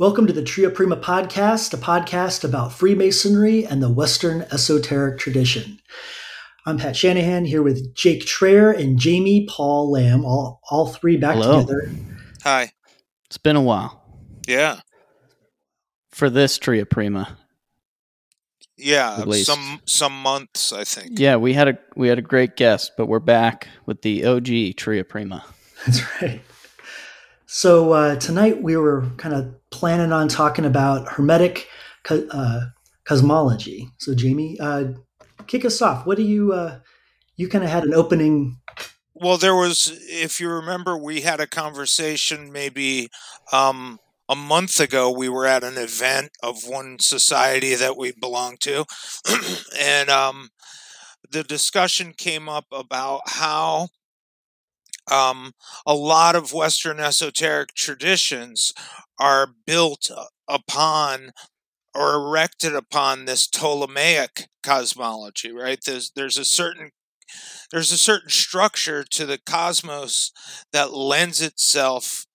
Welcome to the Tria Prima podcast, a podcast about Freemasonry and the Western esoteric tradition. I'm Pat Shanahan here with Jake Traer and Jamie Paul Lamb, all, all three back Hello. together. Hi. It's been a while Yeah. for this Tria Prima. Yeah. Some some months, I think. Yeah, we had a we had a great guest, but we're back with the OG Tria Prima. That's right. So uh, tonight we were kind of planning on talking about Hermetic co- uh, cosmology. So Jamie, uh, kick us off. What do you, uh, you kind of had an opening Well, there was if you remember we had a conversation maybe um a month ago we were at an event of one society that we belong to and um the discussion came up about how um, a lot of Western esoteric traditions are built upon or erected upon this Ptolemaic cosmology, right? There's there's a certain there's a certain structure to the cosmos that lends itself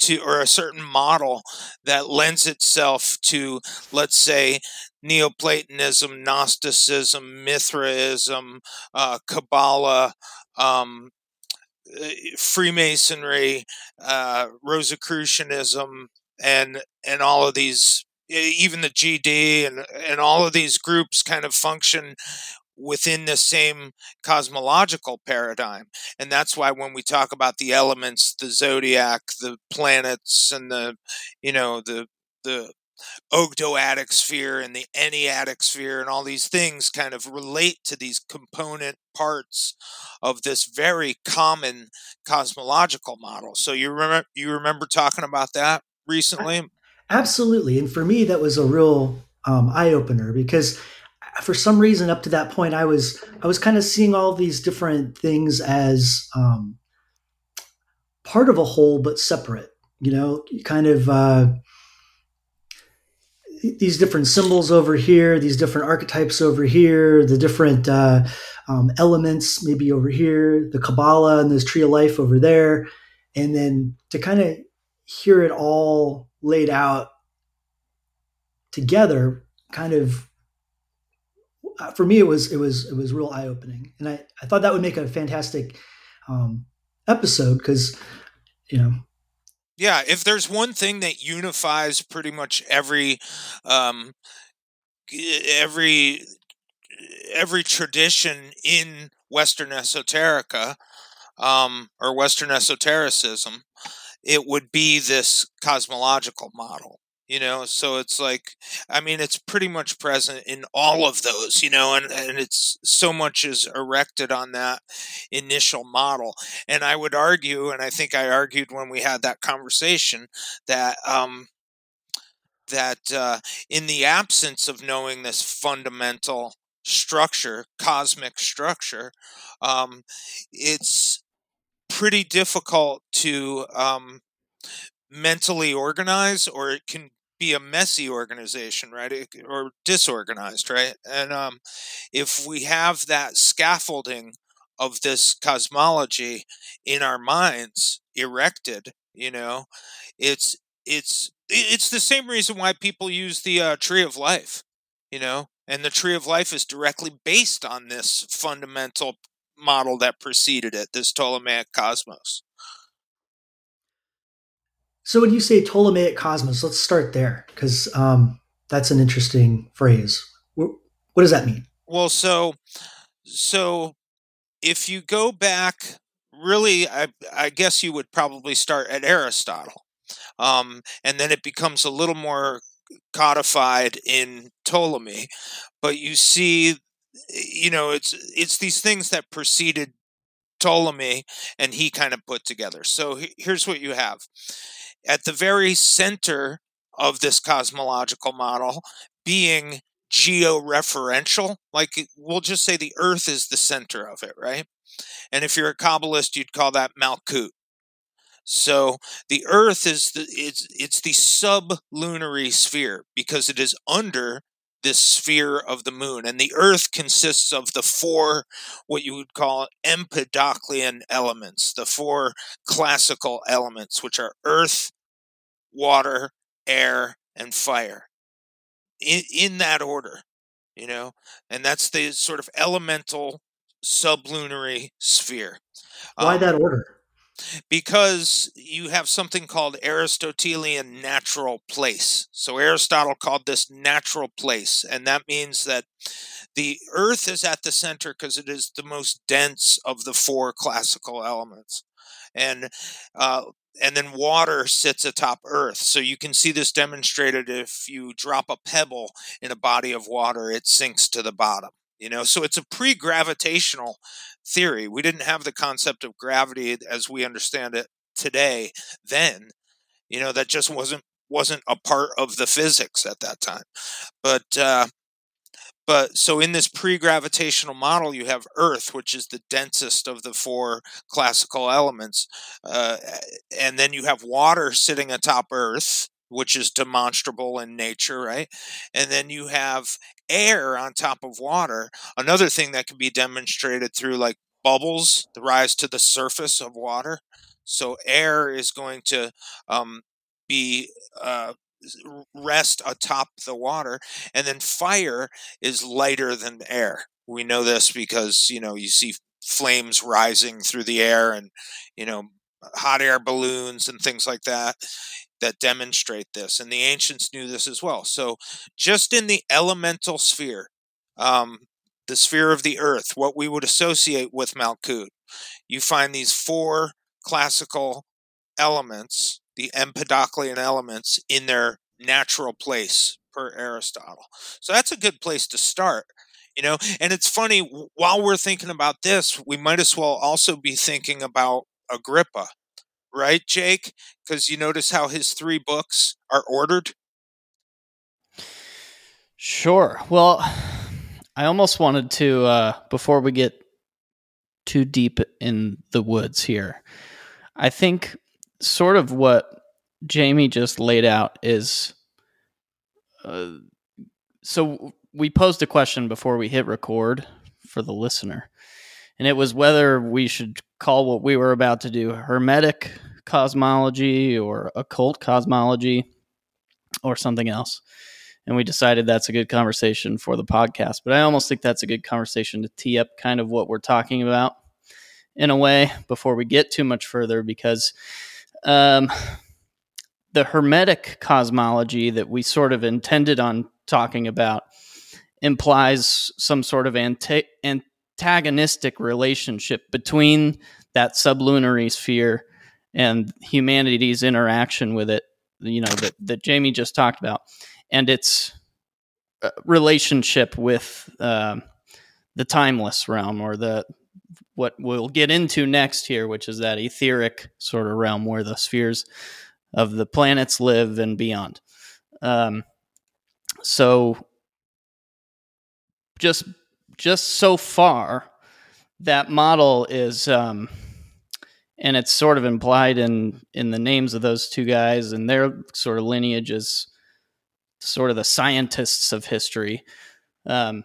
to or a certain model that lends itself to let's say neoplatonism gnosticism mithraism uh, kabbalah um, Freemasonry, uh, Rosicrucianism, and and all of these, even the GD and and all of these groups kind of function within the same cosmological paradigm, and that's why when we talk about the elements, the zodiac, the planets, and the you know the the Ogdoadic sphere and the Enneadic sphere and all these things kind of relate to these component parts of this very common cosmological model. So you remember you remember talking about that recently? Absolutely. And for me, that was a real um, eye opener because for some reason up to that point, I was, I was kind of seeing all these different things as um, part of a whole, but separate, you know, kind of, uh, these different symbols over here, these different archetypes over here, the different uh, um, elements maybe over here, the Kabbalah and this tree of life over there, and then to kind of hear it all laid out together, kind of uh, for me it was it was it was real eye opening, and I I thought that would make a fantastic um, episode because you know Yeah, if there's one thing that unifies pretty much every um, every every tradition in Western esoterica um, or Western esotericism, it would be this cosmological model. You know, so it's like, I mean, it's pretty much present in all of those, you know, and, and it's so much is erected on that initial model. And I would argue, and I think I argued when we had that conversation, that um, that uh, in the absence of knowing this fundamental structure, cosmic structure, um, it's pretty difficult to um, mentally organize, or it can be a messy organization, right? Or disorganized, right? And um, if we have that scaffolding of this cosmology in our minds erected, you know, it's it's it's the same reason why people use the uh, tree of life, you know, and the tree of life is directly based on this fundamental model that preceded it, this Ptolemaic cosmos. So when you say Ptolemaic cosmos, let's start there because um, that's an interesting phrase. What, does that mean? Well, so so if you go back, really, I, I guess you would probably start at Aristotle, um, and then it becomes a little more codified in Ptolemy. But you see, you know, it's it's these things that preceded Ptolemy, and he kind of put together. So here's what you have at the very center of this cosmological model being georeferential like we'll just say the earth is the center of it right? And if you're a kabbalist you'd call that malkut. So the earth is the it's it's the sublunary sphere because it is under this sphere of the moon and the earth consists of the four what you would call empedoclean elements the four classical elements which are earth water air, and fire in, in that order, you know, and that's the sort of elemental sublunary sphere. Why um, that order? Because you have something called Aristotelian natural place. So Aristotle called this natural place, and that means that the Earth is at the center because it is the most dense of the four classical elements. And uh, and then water sits atop earth. So you can see this demonstrated if you drop a pebble in a body of water, it sinks to the bottom. You know, so it's a pre-gravitational theory. We didn't have the concept of gravity as we understand it today then. You know, that just wasn't wasn't a part of the physics at that time. But uh, but so in this pre-gravitational model, you have Earth, which is the densest of the four classical elements, uh, and then you have water sitting atop Earth, which is demonstrable in nature, right? And then you have air on top of water. Another thing that can be demonstrated through like bubbles, the rise to the surface of water. So air is going to um, be uh, rest atop the water and then fire is lighter than air we know this because you know you see flames rising through the air and you know hot air balloons and things like that that demonstrate this and the ancients knew this as well so just in the elemental sphere um, the sphere of the earth what we would associate with malkut you find these four classical elements the Empedoclean elements in their natural place per Aristotle. So that's a good place to start. You know, and it's funny while we're thinking about this, we might as well also be thinking about Agrippa, right, Jake? Because you notice how his three books are ordered. Sure. Well, I almost wanted to uh, before we get too deep in the woods here. I think sort of what Jamie just laid out is uh, so we posed a question before we hit record for the listener, and it was whether we should call what we were about to do hermetic cosmology or occult cosmology or something else. And we decided that's a good conversation for the podcast. But I almost think that's a good conversation to tee up kind of what we're talking about in a way before we get too much further because um, the hermetic cosmology that we sort of intended on talking about implies some sort of antagonistic relationship between that sublunary sphere and humanity's interaction with it you know that, that jamie just talked about and its uh, relationship with uh, the timeless realm or the what we'll get into next here, which is that etheric sort of realm where the spheres of the planets live and beyond. Um, so just just so far, that model is, um, and it's sort of implied in in the names of those two guys and their sort of lineage is sort of the scientists of history. Um,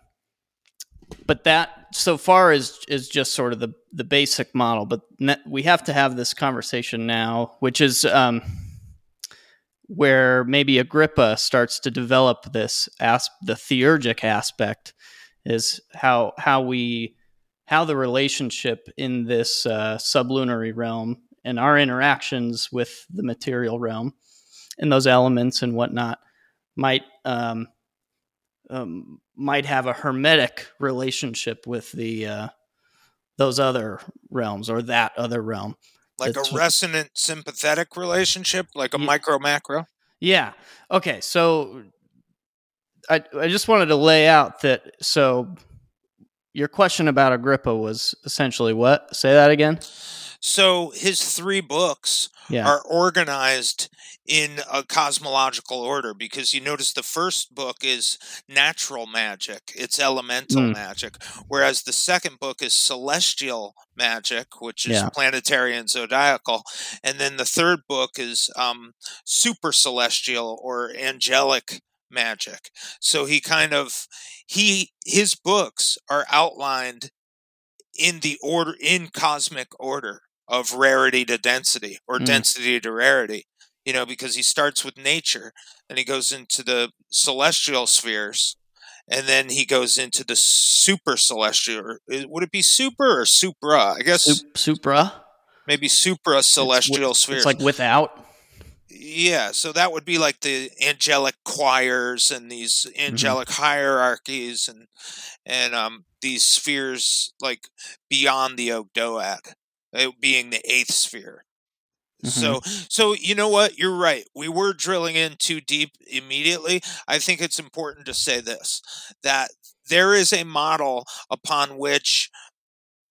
but that so far is is just sort of the the basic model. But we have to have this conversation now, which is um, where maybe Agrippa starts to develop this as the theurgic aspect is how how we how the relationship in this uh, sublunary realm and our interactions with the material realm and those elements and whatnot might um, um, might have a hermetic relationship with the uh, those other realms or that other realm. Like a resonant sympathetic relationship, like a yeah, micro macro. Yeah. Okay. So I I just wanted to lay out that so your question about Agrippa was essentially what? Say that again. So his three books yeah. are organized in a cosmological order because you notice the first book is natural magic, it's elemental mm. magic, whereas the second book is celestial magic, which is yeah. planetary and zodiacal, and then the third book is um, super celestial or angelic magic. So he kind of he his books are outlined in the order in cosmic order of rarity to density or mm. density to rarity you know, because he starts with nature and he goes into the celestial spheres and then he goes into the super celestial. Would it be super or supra? I guess supra. Maybe supra celestial spheres. It's like without. Yeah, so that would be like the angelic choirs and these Mm-hmm. angelic mm-hmm. hierarchies and and um these spheres like beyond the Ogdoad, being the eighth sphere. Mm-hmm. So so you know what? You're right. We were drilling in too deep immediately. I think it's important to say this that there is a model upon which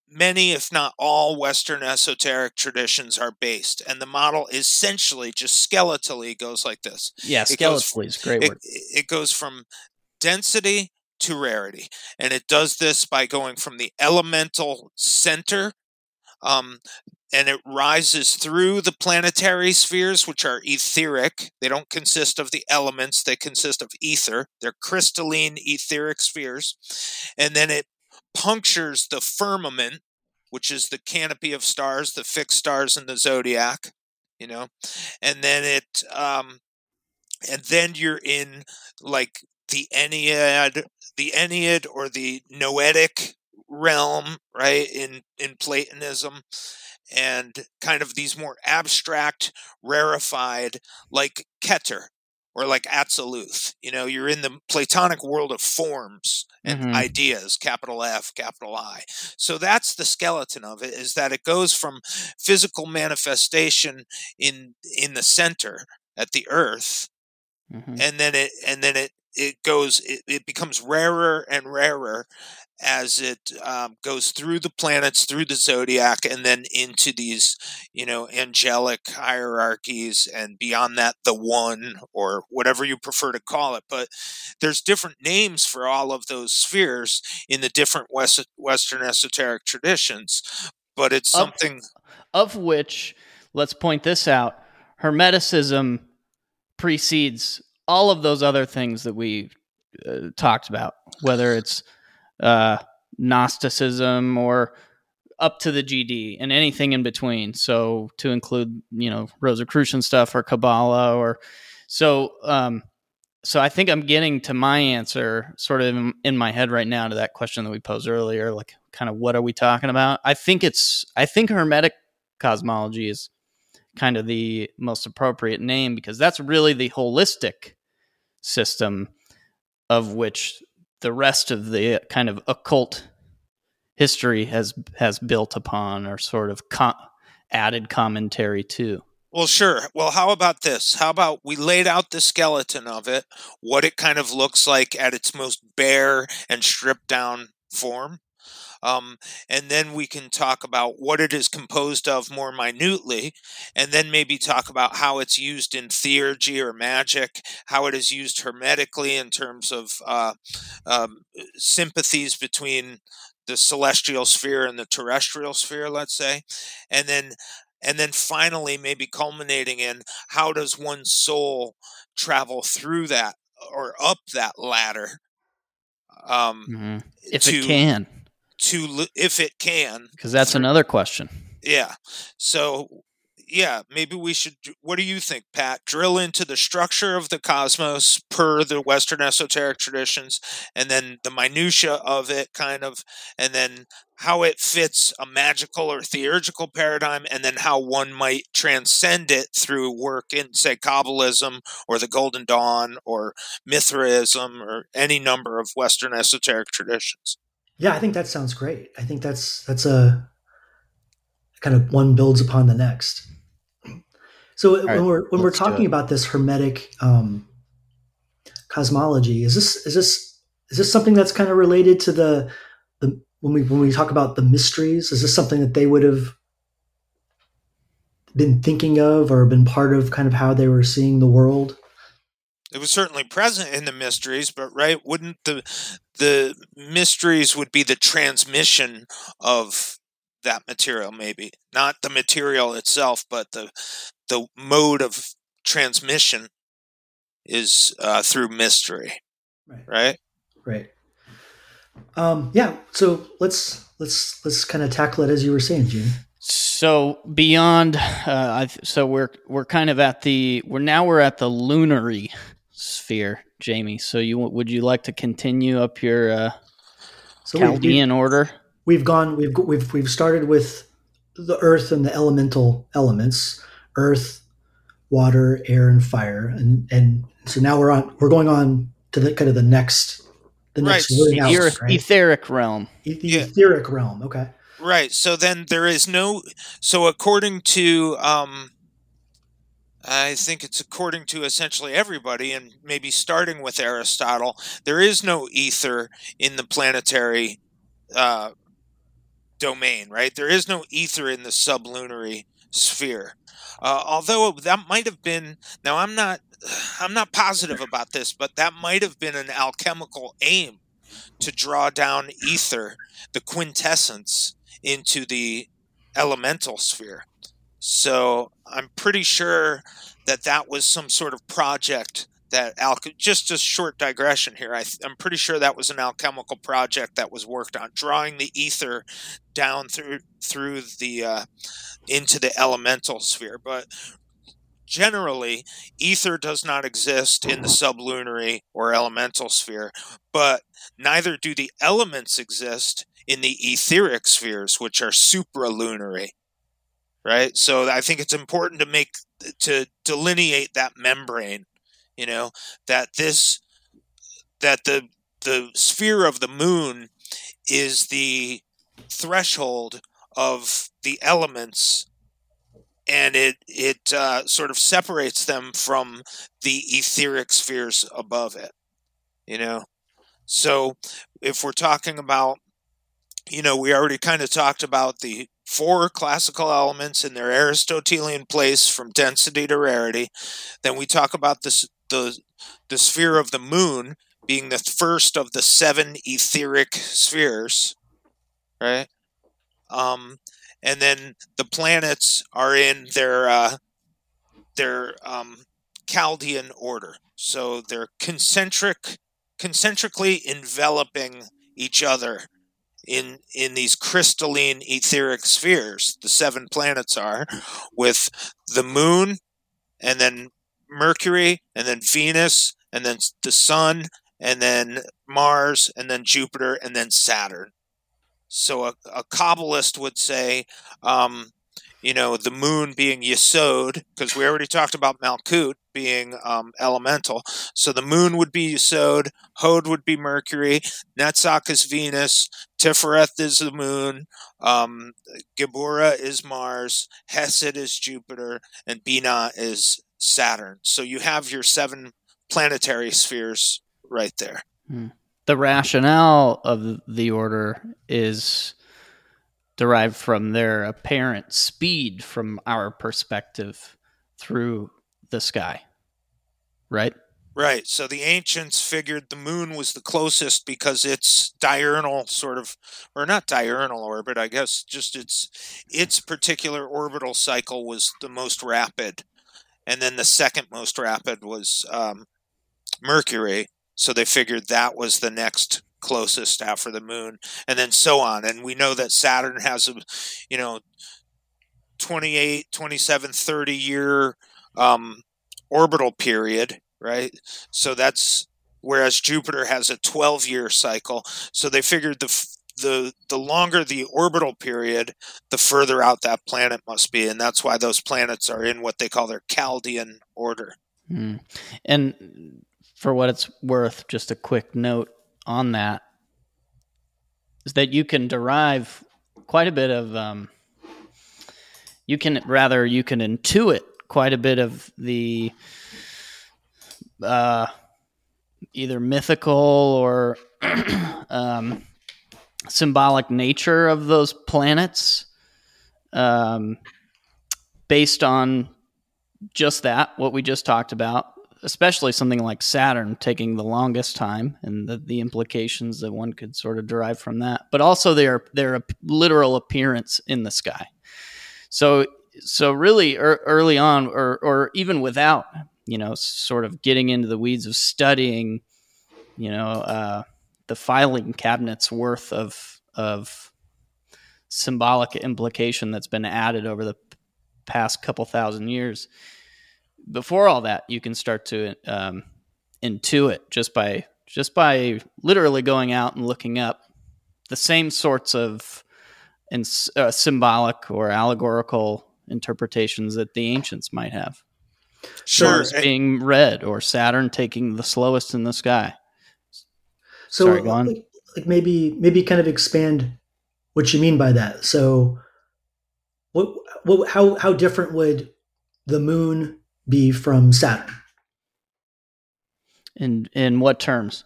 many, if not all, Western esoteric traditions are based. And the model essentially just skeletally goes like this. Yeah, skeletally is great it, word. It goes from density to rarity. And it does this by going from the elemental center um, and it rises through the planetary spheres, which are etheric. They don't consist of the elements, they consist of ether. They're crystalline etheric spheres. And then it punctures the firmament, which is the canopy of stars, the fixed stars in the zodiac, you know, and then it, um, and then you're in like the Ennead, the Ennead or the Noetic realm, right? In in Platonism, and kind of these more abstract, rarefied, like Keter or like Atziluth. You know, you're in the Platonic world of forms and Mhm. ideas, capital F, capital I. So that's the skeleton of it, is that it goes from physical manifestation in in the center at the earth Mhm. and then it and then it it goes it, it becomes rarer and rarer as it um, goes through the planets through the zodiac and then into these you know angelic hierarchies and beyond that the one or whatever you prefer to call it. But there's different names for all of those spheres in the different West, western esoteric traditions but it's something Of which, let's point this out: Hermeticism precedes all of those other things that we uh, talked about, whether it's uh, Gnosticism or up to the GD and anything in between. So to include, you know, Rosicrucian stuff or Kabbalah or so. Um, so I think I'm getting to my answer sort of in, in my head right now to that question that we posed earlier, like kind of what are we talking about? I think it's I think Hermetic cosmology is kind of the most appropriate name because that's really the holistic system of which the rest of the kind of occult history has has built upon or sort of co- added commentary to. Well, sure. Well, how about this? How about we laid out the skeleton of it, what it kind of looks like at its most bare and stripped down form? Um, and then we can talk about what it is composed of more minutely, and then maybe talk about how it's used in theurgy or magic, how it is used hermetically in terms of uh, um, sympathies between the celestial sphere and the terrestrial sphere, let's say, and then and then finally maybe culminating in how does one soul travel through that or up that ladder um, Mm-hmm. If to, it can, to if it can because that's through- another question. yeah. So yeah maybe we should what do you think pat? Drill into the structure of the cosmos per the western esoteric traditions and then the minutia of it kind of and then how it fits a magical or theurgical paradigm and then how one might transcend it through work in say kabbalism or the golden dawn or mithraism or any number of western esoteric traditions Yeah, I think that sounds great. I think that's that's a kind of one builds upon the next. So when right, we're when we're talking about this hermetic um, cosmology, is this is this is this something that's kind of related to the the when we when we talk about the mysteries? Is this something that they would have been thinking of or been part of kind of how they were seeing the world? it was certainly present in the mysteries but right wouldn't the the mysteries would be the transmission of that material maybe not the material itself but the the mode of transmission is uh, through mystery Right. right Right. Um, yeah. So let's let's let's kind of tackle it as you were saying, Gene. So beyond, uh, so we're we're kind of at the we're now we're at the lunary sphere, Jamie. So you would you like to continue up your uh, so Chaldean we've, order? We've gone. We've we've we've started with the earth and the elemental elements: earth, water, air, and fire, and and so now we're on. We're going on to the kind of the next the next right. House, right? etheric realm. E- the yeah. etheric realm. Okay. Right. So then there is no. So according to, um, I think it's according to essentially everybody, and maybe starting with Aristotle, there is no ether in the planetary uh, domain. Right. There is no ether in the sublunary sphere. Uh, although that might have been now, I'm not. I'm not positive about this, but that might have been an alchemical aim to draw down ether, the quintessence, into the elemental sphere. So I'm pretty sure that that was some sort of project that al- just a short digression here. I am pretty sure that was an alchemical project that was worked on drawing the ether down through through the uh, into the elemental sphere. But generally, ether does not exist in the sublunary or elemental sphere, but neither do the elements exist in the etheric spheres, which are supralunary. Right? So I think it's important to make to delineate that membrane, you know, that this that the the sphere of the moon is the threshold of the elements and it it uh, sort of separates them from the etheric spheres above it you know so if we're talking about you know, we already kind of talked about the four classical elements in their Aristotelian place from density to rarity. Then we talk about this, the the sphere of the moon being the first of the seven etheric spheres, right? Um, and then the planets are in their uh, their um, Chaldean order, so they're concentric, concentrically enveloping each other in in these crystalline etheric spheres the seven planets are with the moon and then mercury and then venus and then the sun and then mars and then jupiter and then saturn. So a, a kabbalist would say um, you know, the moon being Yesod, because we already talked about Malkut being um, elemental. So the moon would be Yesod, Hod would be Mercury, Netzach is Venus, Tifereth is the moon, um, is Mars, Hesed is Jupiter, and Binah is Saturn. So you have your seven planetary spheres right there. Hmm. The rationale of the order is derived from their apparent speed from our perspective through the sky. Right? Right. So the ancients figured the moon was the closest because its diurnal sort of or not diurnal orbit, I guess just its its particular orbital cycle was the most rapid. And then the second most rapid was um, Mercury. So they figured that was the next closest after the moon and then so on. And we know that saturn has a you know 28 27 30 year um, orbital period right? So that's whereas jupiter has a 12 year cycle. So they figured the the the longer the orbital period the further out that planet must be. And that's why those planets are in what they call their chaldean order. Mm. and for what it's worth just a quick note on that is that you can derive quite a bit of um, you can rather you can intuit quite a bit of the uh, either mythical or um, symbolic nature of those planets um, based on just that what we just talked about especially something like Saturn taking the longest time and the, the implications that one could sort of derive from that, but also their their literal appearance in the sky. So so really er, early on, or or even without you know sort of getting into the weeds of studying, you know, uh, the filing cabinets worth of of symbolic implication that's been added over the past couple thousand years. Before all that, you can start to um, intuit just by just by literally going out and looking up the same sorts of and uh, symbolic or allegorical interpretations that the ancients might have. Sure, Mars being red or Saturn taking the slowest in the sky. So, Sorry. Like, like maybe maybe kind of expand what you mean by that. So, what what how how different would the moon be from Saturn? In in what terms?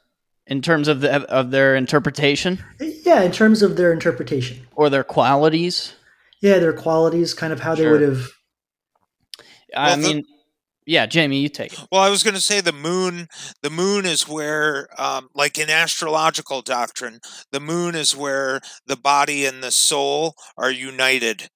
In terms of the of their interpretation Yeah, in terms of their interpretation. or their qualities? Yeah, their qualities, kind of how they would have. I Well, the- mean, yeah, Jamie, you take it. Well, I was going to say the moon. The moon is where, um, like in astrological doctrine, the moon is where the body and the soul are united.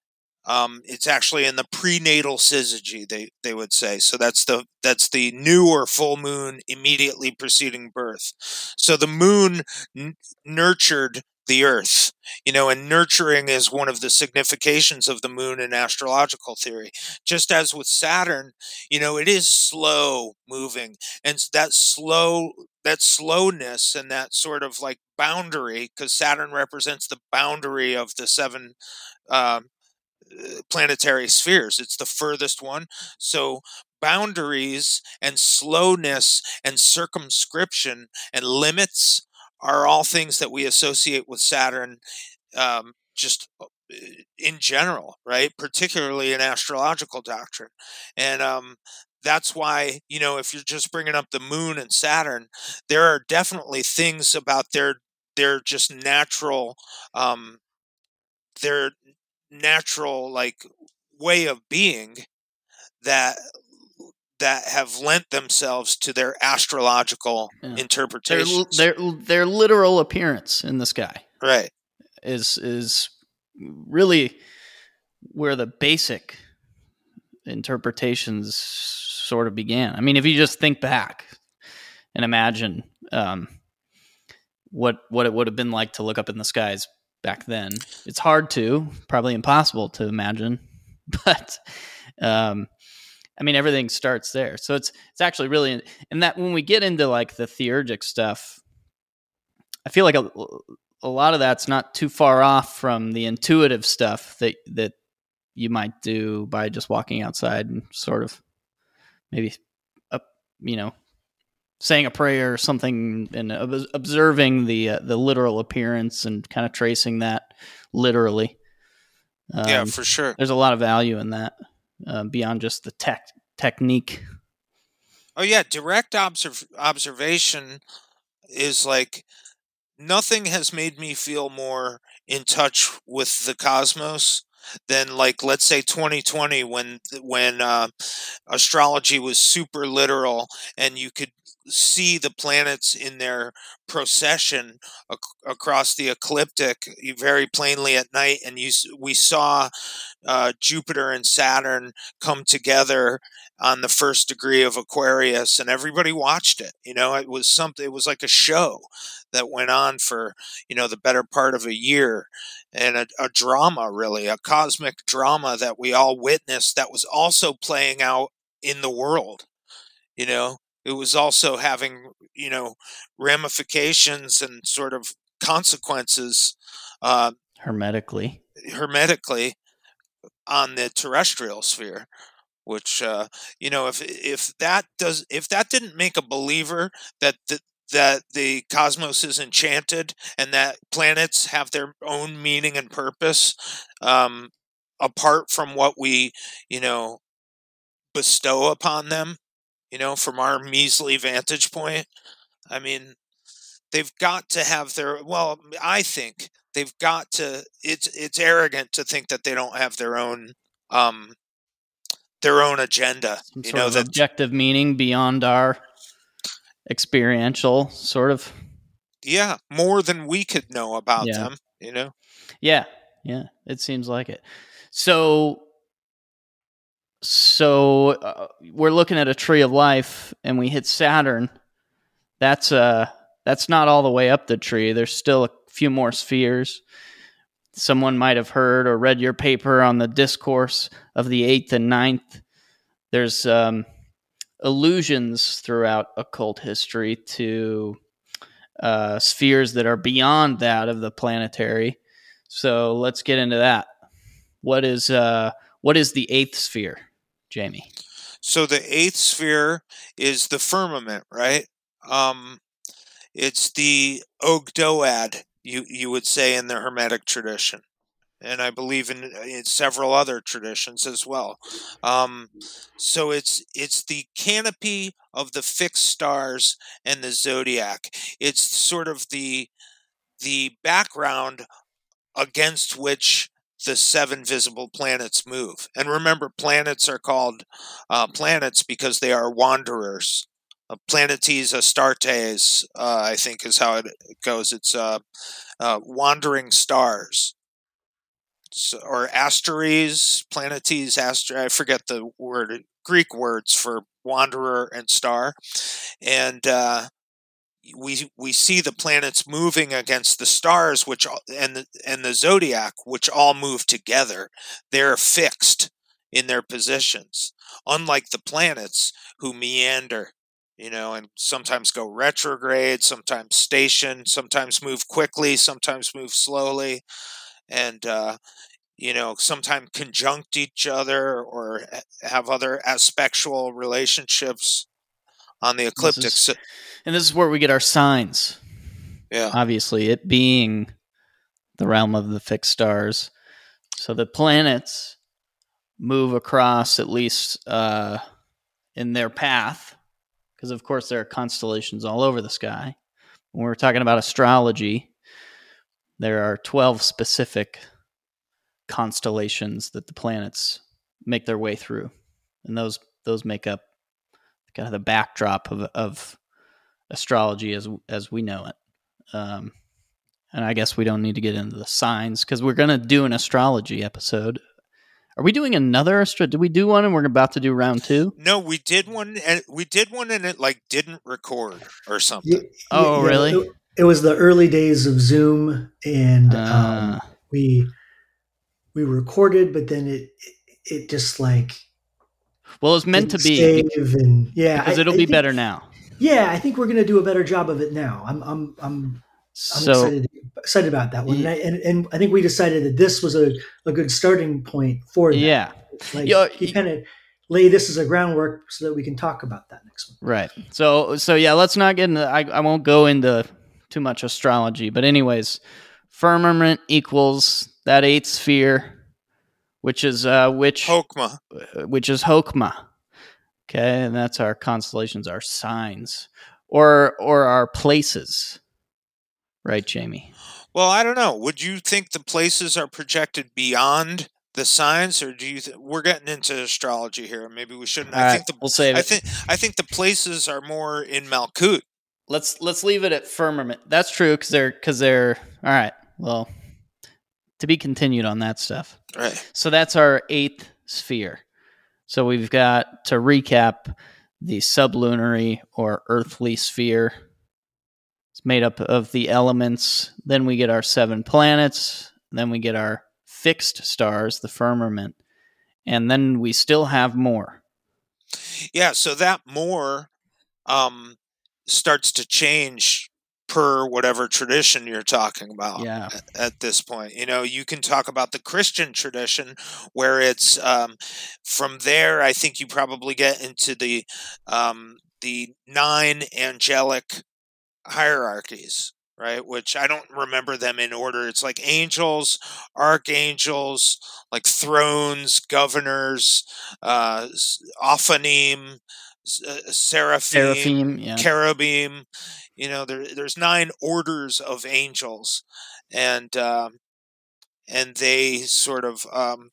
Um, it's actually in the prenatal syzygy. They they would say so. That's the that's the new or full moon immediately preceding birth. So the moon n- nurtured the earth. You know, and nurturing is one of the significations of the moon in astrological theory. Just as with Saturn, you know it is slow moving and that slow that slowness and that sort of like boundary because saturn represents the boundary of the seven um, planetary spheres it's the furthest one. So boundaries and slowness and circumscription and limits are all things that we associate with saturn um, just uh, in general right? Particularly in astrological doctrine. And um, that's why you know if you're just bringing up the moon and saturn there are definitely things about their their just natural um their natural like way of being that that have lent themselves to their astrological Yeah. Their, interpretations their their literal appearance in the sky right is is really where the basic interpretations sort of began. I mean, if you just think back and imagine um, what what it would have been like to look up in the skies back then, it's hard to, probably impossible to imagine, but um, I mean, everything starts there. So it's it's actually really, and that when we get into like the theurgic stuff, I feel like a, a lot of that's not too far off from the intuitive stuff that that you might do by just walking outside and sort of maybe up, you know, saying a prayer or something and ob- observing the uh, the literal appearance and kind of tracing that literally. Um, yeah for sure there's a lot of value in that uh, beyond just the tech technique. Oh yeah, direct observ- observation is like nothing has made me feel more in touch with the cosmos than like let's say 2020 when when uh, astrology was super literal and you could see the planets in their procession ac- across the ecliptic very plainly at night and you we saw uh, Jupiter and Saturn come together on the first degree of Aquarius, and everybody watched it. You know, it was something. It was like a show that went on for you know the better part of a year, and a, a drama, really, a cosmic drama that we all witnessed. That was also playing out in the world. You know, it was also having you know ramifications and sort of consequences uh, Hermetically, hermetically on the terrestrial sphere which uh, you know if if that does if that didn't make a believer that the, that the cosmos is enchanted and that planets have their own meaning and purpose um, apart from what we you know bestow upon them you know from our measly vantage point i mean they've got to have their well i think they've got to it's it's arrogant to think that they don't have their own um their own agenda some you know that objective meaning beyond our experiential sort of. yeah more than we could know about Yeah. them you know Yeah, yeah, it seems like it. So, so uh, we're looking at a tree of life, and we hit Saturn. That's uh, that's not all the way up the tree. There's still a few more spheres. someone might have heard or read your paper on the discourse of the eighth and ninth. There's um, allusions throughout occult history to uh, spheres that are beyond that of the planetary. So let's get into that. What is uh, what is the eighth sphere, Jamie? So the eighth sphere is the firmament, right? Um, it's the Ogdoad, you you would say in the Hermetic tradition, and I believe in, in several other traditions as well. Um, so it's it's the canopy of the fixed stars and the zodiac. It's sort of the the background against which the seven visible planets move. And remember, planets are called uh, planets because they are wanderers. Uh, planetes Astartes, uh, I think is how it goes. It's uh, uh wandering stars. So, or Asteres, planetes, Aster. I forget the word, Greek words for wanderer and star. And uh, we we see the planets moving against the stars which and the, and the zodiac which all move together. They're fixed in their positions. Unlike the planets who meander you know and sometimes go retrograde sometimes station sometimes move quickly sometimes move slowly and uh, you know sometimes conjunct each other or have other aspectual relationships on the ecliptic this is, and this is where we get our signs. Yeah. Obviously, it being the realm of the fixed stars. So the planets move across at least uh, in their path, because of course there are constellations all over the sky. When we're talking about astrology, there are 12 specific constellations that the planets make their way through. And those those make up kind of the backdrop of, of astrology as as we know it. Um, and I guess we don't need to get into the signs because we're going to do an astrology episode. Are we doing another astro? Did we do one and we're about to do round two? No, we did one and we did one and it like didn't record or something. Yeah, oh, yeah, really? It, it, was the early days of Zoom, and uh, um, we we recorded, but then it it just like well, it's meant to be. And, yeah, because it'll I, be better now. Yeah, I think we're going to do a better job of it now. I'm I'm I'm, I'm so, excited, excited about that one, yeah. and, I, and, and I think we decided that this was a, a good starting point for that. Yeah, like you, you kind of lay this as a groundwork so that we can talk about that next one. Right. So so yeah, let's not get into. I I won't go into too much astrology, but anyways, firmament equals that eighth sphere which is uh, which Hokma, uh, which is Hokma. Okay, and that's our constellations, our signs, or or our places, right, Jamie? Well, I don't know. Would you think the places are projected beyond the signs, or do you? Th- we're getting into astrology here. Maybe we shouldn't. All I right, think the we'll save I think I think the places are more in Malkut. Let's let's leave it at firmament. That's true because they're because they're all right. Well, to be continued on that stuff. Right. So that's our eighth sphere. So we've got to recap the sublunary or earthly sphere. It's made up of the elements. Then we get our seven planets. Then we get our fixed stars, the firmament. And then we still have more. Yeah, so that more um, starts to change per whatever tradition you're talking about yeah. at, at, this point. You know, you can talk about the Christian tradition where it's um, from there. I think you probably get into the um, the nine angelic hierarchies, right? Which I don't remember them in order. It's like angels, archangels, like thrones, governors, uh, Ophanim, uh, seraphim, seraphim yeah. cherubim you know there, there's nine orders of angels and um, and they sort of um,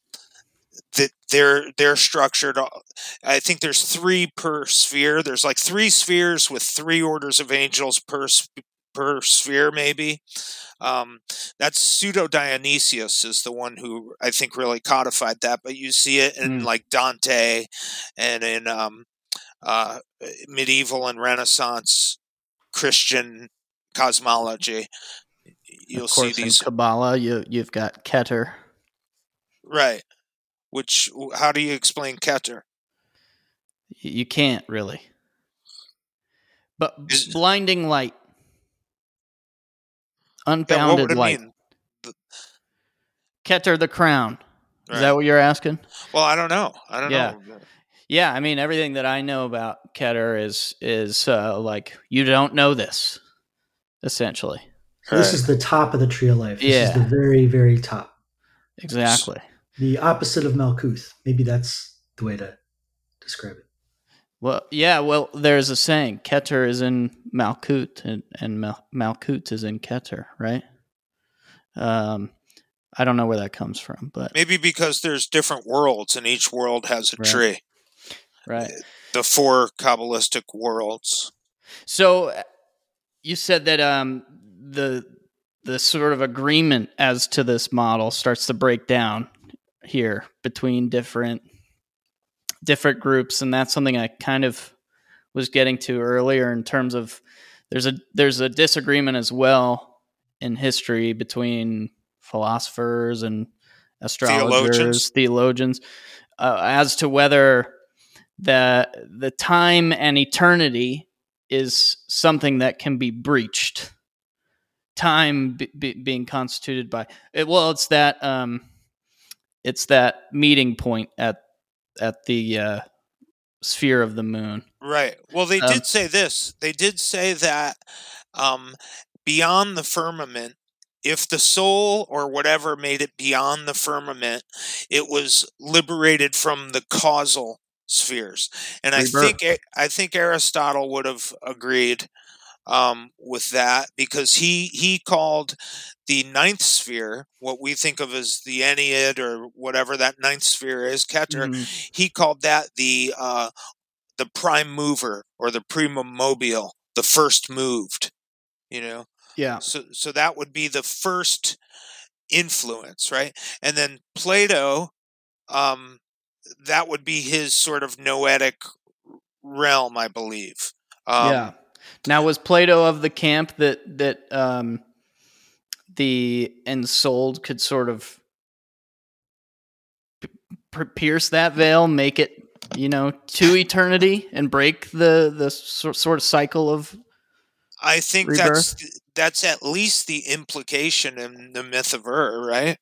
that they're they're structured i think there's three per sphere there's like three spheres with three orders of angels per per sphere maybe um, that's pseudo dionysius is the one who i think really codified that but you see it in mm. like dante and in um, uh, medieval and renaissance Christian cosmology. you'll of course, see these in Kabbalah, you you've got Keter. right. Which how do you explain Keter? You can't really. But Is- blinding light, Yeah, what unbounded it light. mean? Keter the crown. Is that what you're asking? Well, I don't know. I don't Yeah. know. Yeah, I mean everything that I know about Keter is is uh, like you don't know this, essentially. So this Right. is the top of the tree of life. This Yeah. is the very, very top. Exactly. The opposite of Malkuth. Maybe that's the way to describe it. Well, yeah. Well, there's a saying: Keter is in Malkut, and and Mal- Malkut is in Keter, right? Um, I don't know where that comes from, but Maybe because there's different worlds and each world has a Right. tree. Right. The four Kabbalistic worlds. So you said that um, the the sort of agreement as to this model starts to break down here between different different groups, and that's something I kind of was getting to earlier in terms of there's a there's a disagreement as well in history between philosophers and astrologers, Theologians. theologians, uh, as to whether the the time and eternity is something that can be breached. Time be, be, being constituted by it, well, it's that um, it's that meeting point at at the uh, sphere of the moon. Right. Well, they Um, did say this. They did say that um, beyond the firmament, if the soul or whatever made it beyond the firmament, it was liberated from the causal spheres. And I think I think Aristotle would have agreed um, with that because he he called the ninth sphere, what we think of as the Ennead or whatever that ninth sphere is, Keter, Mhm. he called that the uh, the prime mover or the primum mobile, the first moved. You know, Yeah, so so that would be the first influence, right? And then Plato, um, that would be his sort of noetic realm, I believe. Um, yeah. Now, was Plato of the camp that that um, the ensouled could sort of p- pierce that veil, make it you know to eternity, and break the the sor- sort of cycle of I think that's that's at least the implication in the myth of Ur, right?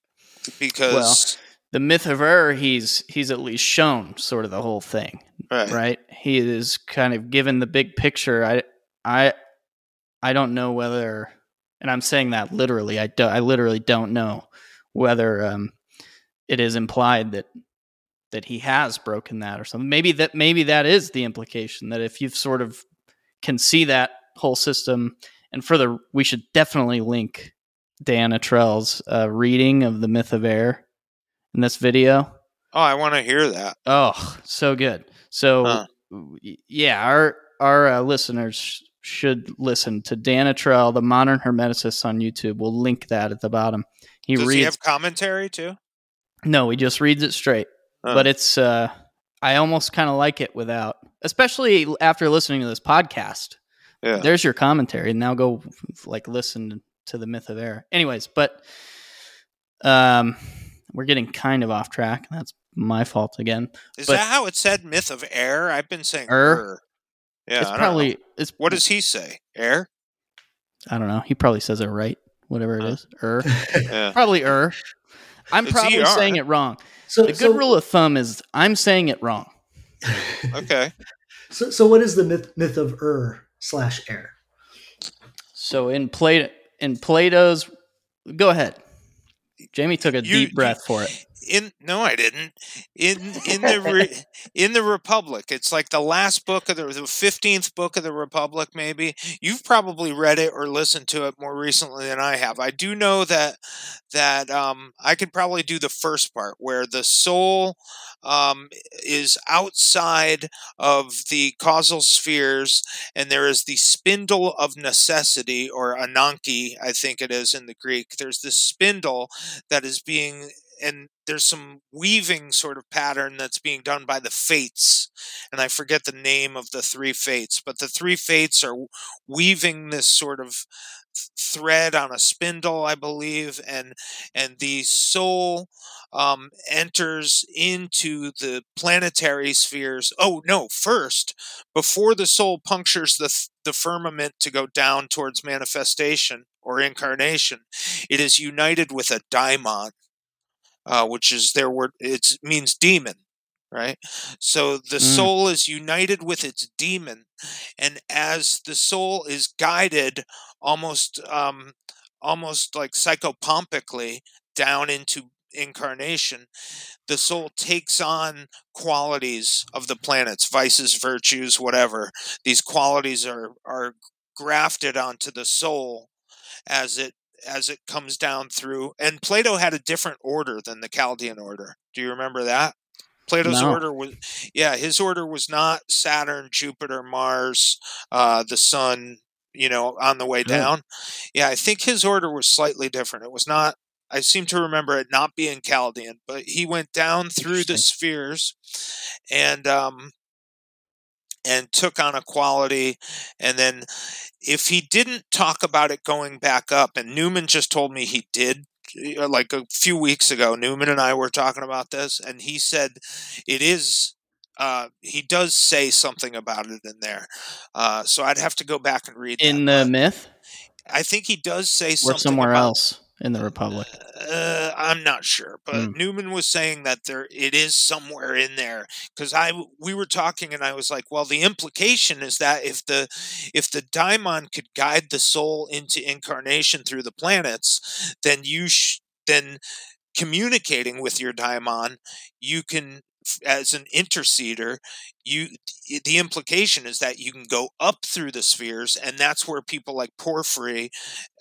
Because the myth of Ur? He's he's at least shown sort of the whole thing. right, right? He is kind of given the big picture. I, I, I don't know whether, and I'm saying that literally. I do, I literally don't know whether um, it is implied that that he has broken that or something. Maybe that maybe that is the implication that if you've sort of can see that whole system, and further, we should definitely link Dan Attrell's uh, reading of the Myth of Air in this video. Oh, I want to hear that. Oh, so good. So Huh. yeah, our our uh, listeners should listen to Dan Attrell, the Modern Hermeticist on YouTube. We'll link that at the bottom. He Does reads. he have commentary too? no, he just reads it straight. Huh. But it's. uh I almost kind of like it without, especially after listening to this podcast. Yeah. There's your commentary. Now go like listen to the Myth of Air. Anyways, but um, we're getting kind of off track. That's my fault again. Is but- that how it said myth of air? I've been saying Ur? Ur. Yeah, it's I don't probably know. it's What does he say? Air? I don't know. He probably says it right, whatever it Huh. is. Er, Yeah. probably er. I'm It's probably ER. saying it wrong. So, The good so, rule of thumb is I'm saying it wrong. Okay. so, so what is the myth, myth of Ur slash air? So in Plato, in Plato's, go ahead. Jamie took a You- deep breath for it. In no, I didn't. In in the re, in the Republic, it's like the last book of the the fifteenth book of the Republic. Maybe you've probably read it or listened to it more recently than I have. I do know that that um, I could probably do the first part where the soul um, is outside of the causal spheres, and there is the spindle of necessity, or ananke, I think it is in the Greek. There's this spindle that is being and there's some weaving sort of pattern that's being done by the fates and i forget the name of the three fates but the three fates are weaving this sort of thread on a spindle i believe and and the soul um, enters into the planetary spheres oh no first before the soul punctures the the firmament to go down towards manifestation or incarnation it is united with a daimon uh, which is their word. It means demon, right? So the mm. soul is united with its demon, and as the soul is guided, almost, um, almost like psychopompically down into incarnation, the soul takes on qualities of the planets, vices, virtues, whatever. These qualities are are grafted onto the soul as it as it comes down through. And Plato had a different order than the Chaldean order. Do you remember that? Plato's no. order was, yeah, his order was not Saturn, Jupiter, Mars, uh, the Sun, you know, on the way down. Yeah, I think his order was slightly different. It was not. I seem to remember it not being Chaldean, but he went down through the spheres, and um, and took on a quality. And then if he didn't talk about it going back up, and Newman just told me he did uh, like a few weeks ago, Newman and I were talking about this, and he said it is. Uh, he does say something about it in there, uh, so I'd have to go back and read in the myth. I think he does say or something somewhere else in the Republic? Uh, I'm not sure, but mm. Newman was saying that there it is somewhere in there because I we were talking and I was like, well, the implication is that if the if the daimon could guide the soul into incarnation through the planets, then you sh- then communicating with your daimon, you can as an interceder, you the implication is that you can go up through the spheres, and that's where people like Porphyry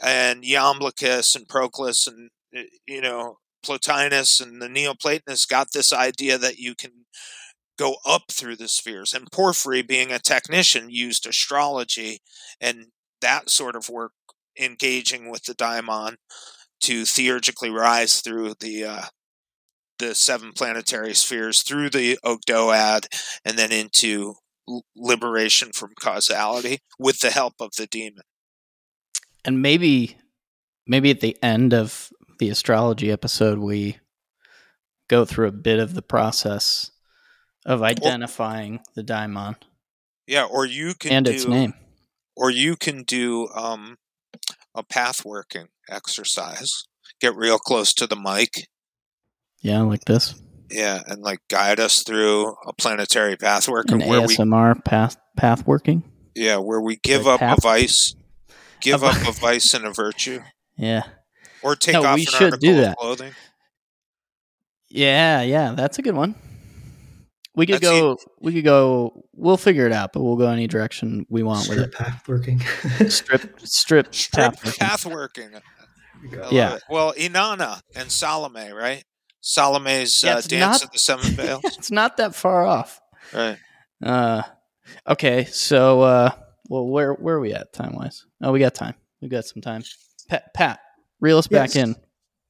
and Iamblichus and Proclus and eh, you know Plotinus and the Neoplatonists got this idea that you can go up through the spheres. And Porphyry, being a technician, used astrology and that sort of work, engaging with the daimon to theurgically rise through the uh, the seven planetary spheres through the Ogdoad and then into liberation from causality with the help of the demon. And maybe maybe at the end of the astrology episode we go through a bit of the process of identifying or, the daimon. Yeah, or you can and do, its name. Or you can do um, a path working exercise. Get real close to the mic yeah, like this. Yeah, and like guide us through a planetary path work. An where ASMR we, path path working. Yeah, where we give like up a vice, give up a vice and a virtue. Yeah. Or take no, off we an should article do that. of clothing. Yeah, yeah, that's a good one. We could that's go. It. We could go. We'll figure it out, but we'll go any direction we want strip with it. Path working. strip, strip, strip path working. Path working. Yeah. Well, Inanna and Salome, right? Salome's yeah, uh, dance not, of the seven veils. it's not that far off. Right. Uh, okay. So, uh, well, where where are we at time wise? Oh, we got time. We got some time. Pat, Pat reel us yes. back in.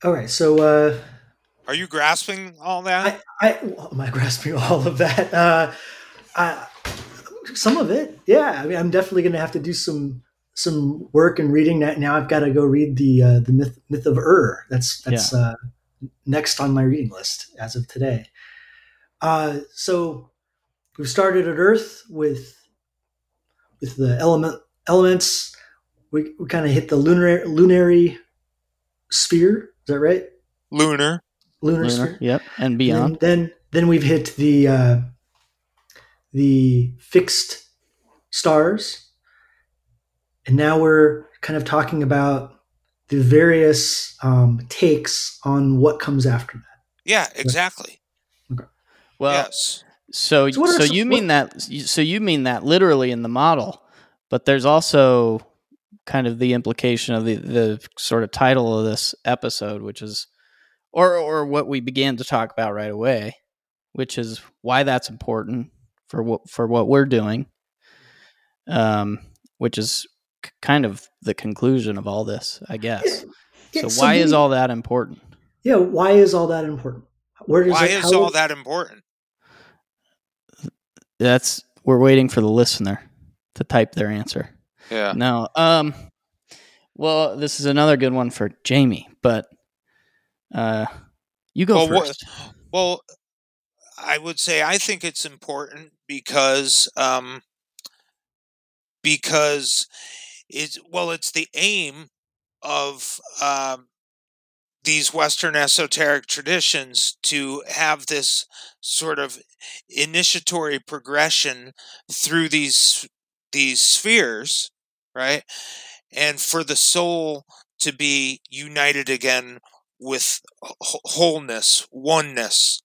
All right. So, uh, are you grasping all that? I, I am I grasping all of that? Uh, I, some of it, yeah. I mean, I'm definitely going to have to do some some work and reading. That now, I've got to go read the uh, the myth myth of Ur. That's that's yeah. uh, next on my reading list as of today. Uh, so we've started at Earth with with the element elements. We, we kind of hit the lunar lunary sphere. Is that right? Lunar. Lunar, lunar sphere. Yep, and beyond. And then then we've hit the uh, the fixed stars, and now we're kind of talking about the various um, takes on what comes after that. Yeah, exactly. Okay. Well, yes. So, so, so you mean what? that? So you mean that literally in the model, but there's also kind of the implication of the the sort of title of this episode, which is, or or what we began to talk about right away, which is why that's important for what for what we're doing. Um, which is kind of the conclusion of all this, I guess. Yeah, so why is all that important? Yeah, why is all that important? Where does why it, is all that important? That's we're waiting for the listener to type their answer. Yeah. No. Um. Well, this is another good one for Jamie, but uh, you go well, first. well, I would say I think it's important because um, because it's well, it's the aim of um, these Western esoteric traditions to have this sort of initiatory progression through these these spheres, right? And for the soul to be united again with wholeness, oneness.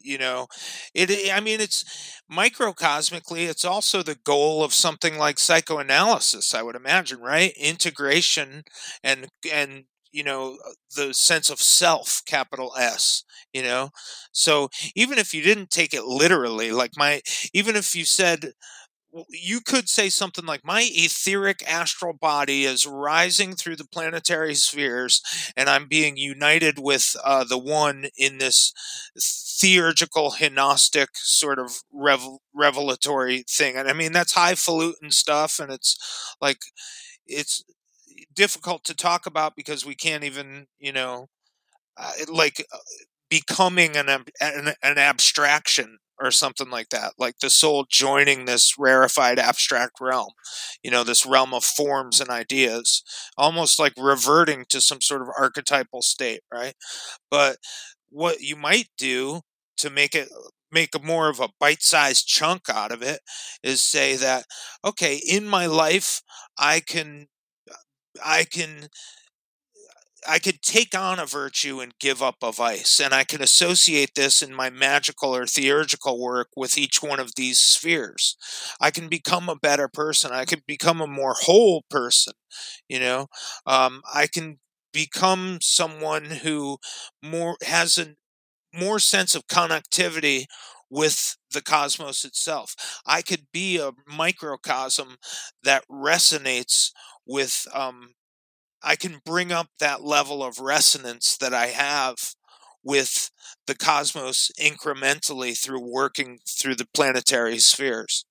You know, it. I mean, it's microcosmically. It's also the goal of something like psychoanalysis. I would imagine, right? Integration and and you know uh, the sense of self capital s you know so even if you didn't take it literally like my even if you said you could say something like my etheric astral body is rising through the planetary spheres and i'm being united with uh, the one in this theurgical gnostic sort of revel- revelatory thing. And i mean that's highfalutin stuff and it's like it's difficult to talk about because we can't even you know uh, like uh, becoming an, an, an abstraction or something like that, like the soul joining this rarefied abstract realm, you know, this realm of forms and ideas, almost like reverting to some sort of archetypal state, right? But what you might do to make it make a more of a bite-sized chunk out of it is say that okay in my life i can i can I could take on a virtue and give up a vice, and I can associate this in my magical or theurgical work with each one of these spheres. I can become a better person. I can become a more whole person. You know, um, I can become someone who more has a more sense of connectivity with the cosmos itself. I could be a microcosm that resonates with um, I can bring up that level of resonance that I have with the cosmos incrementally through working through the planetary spheres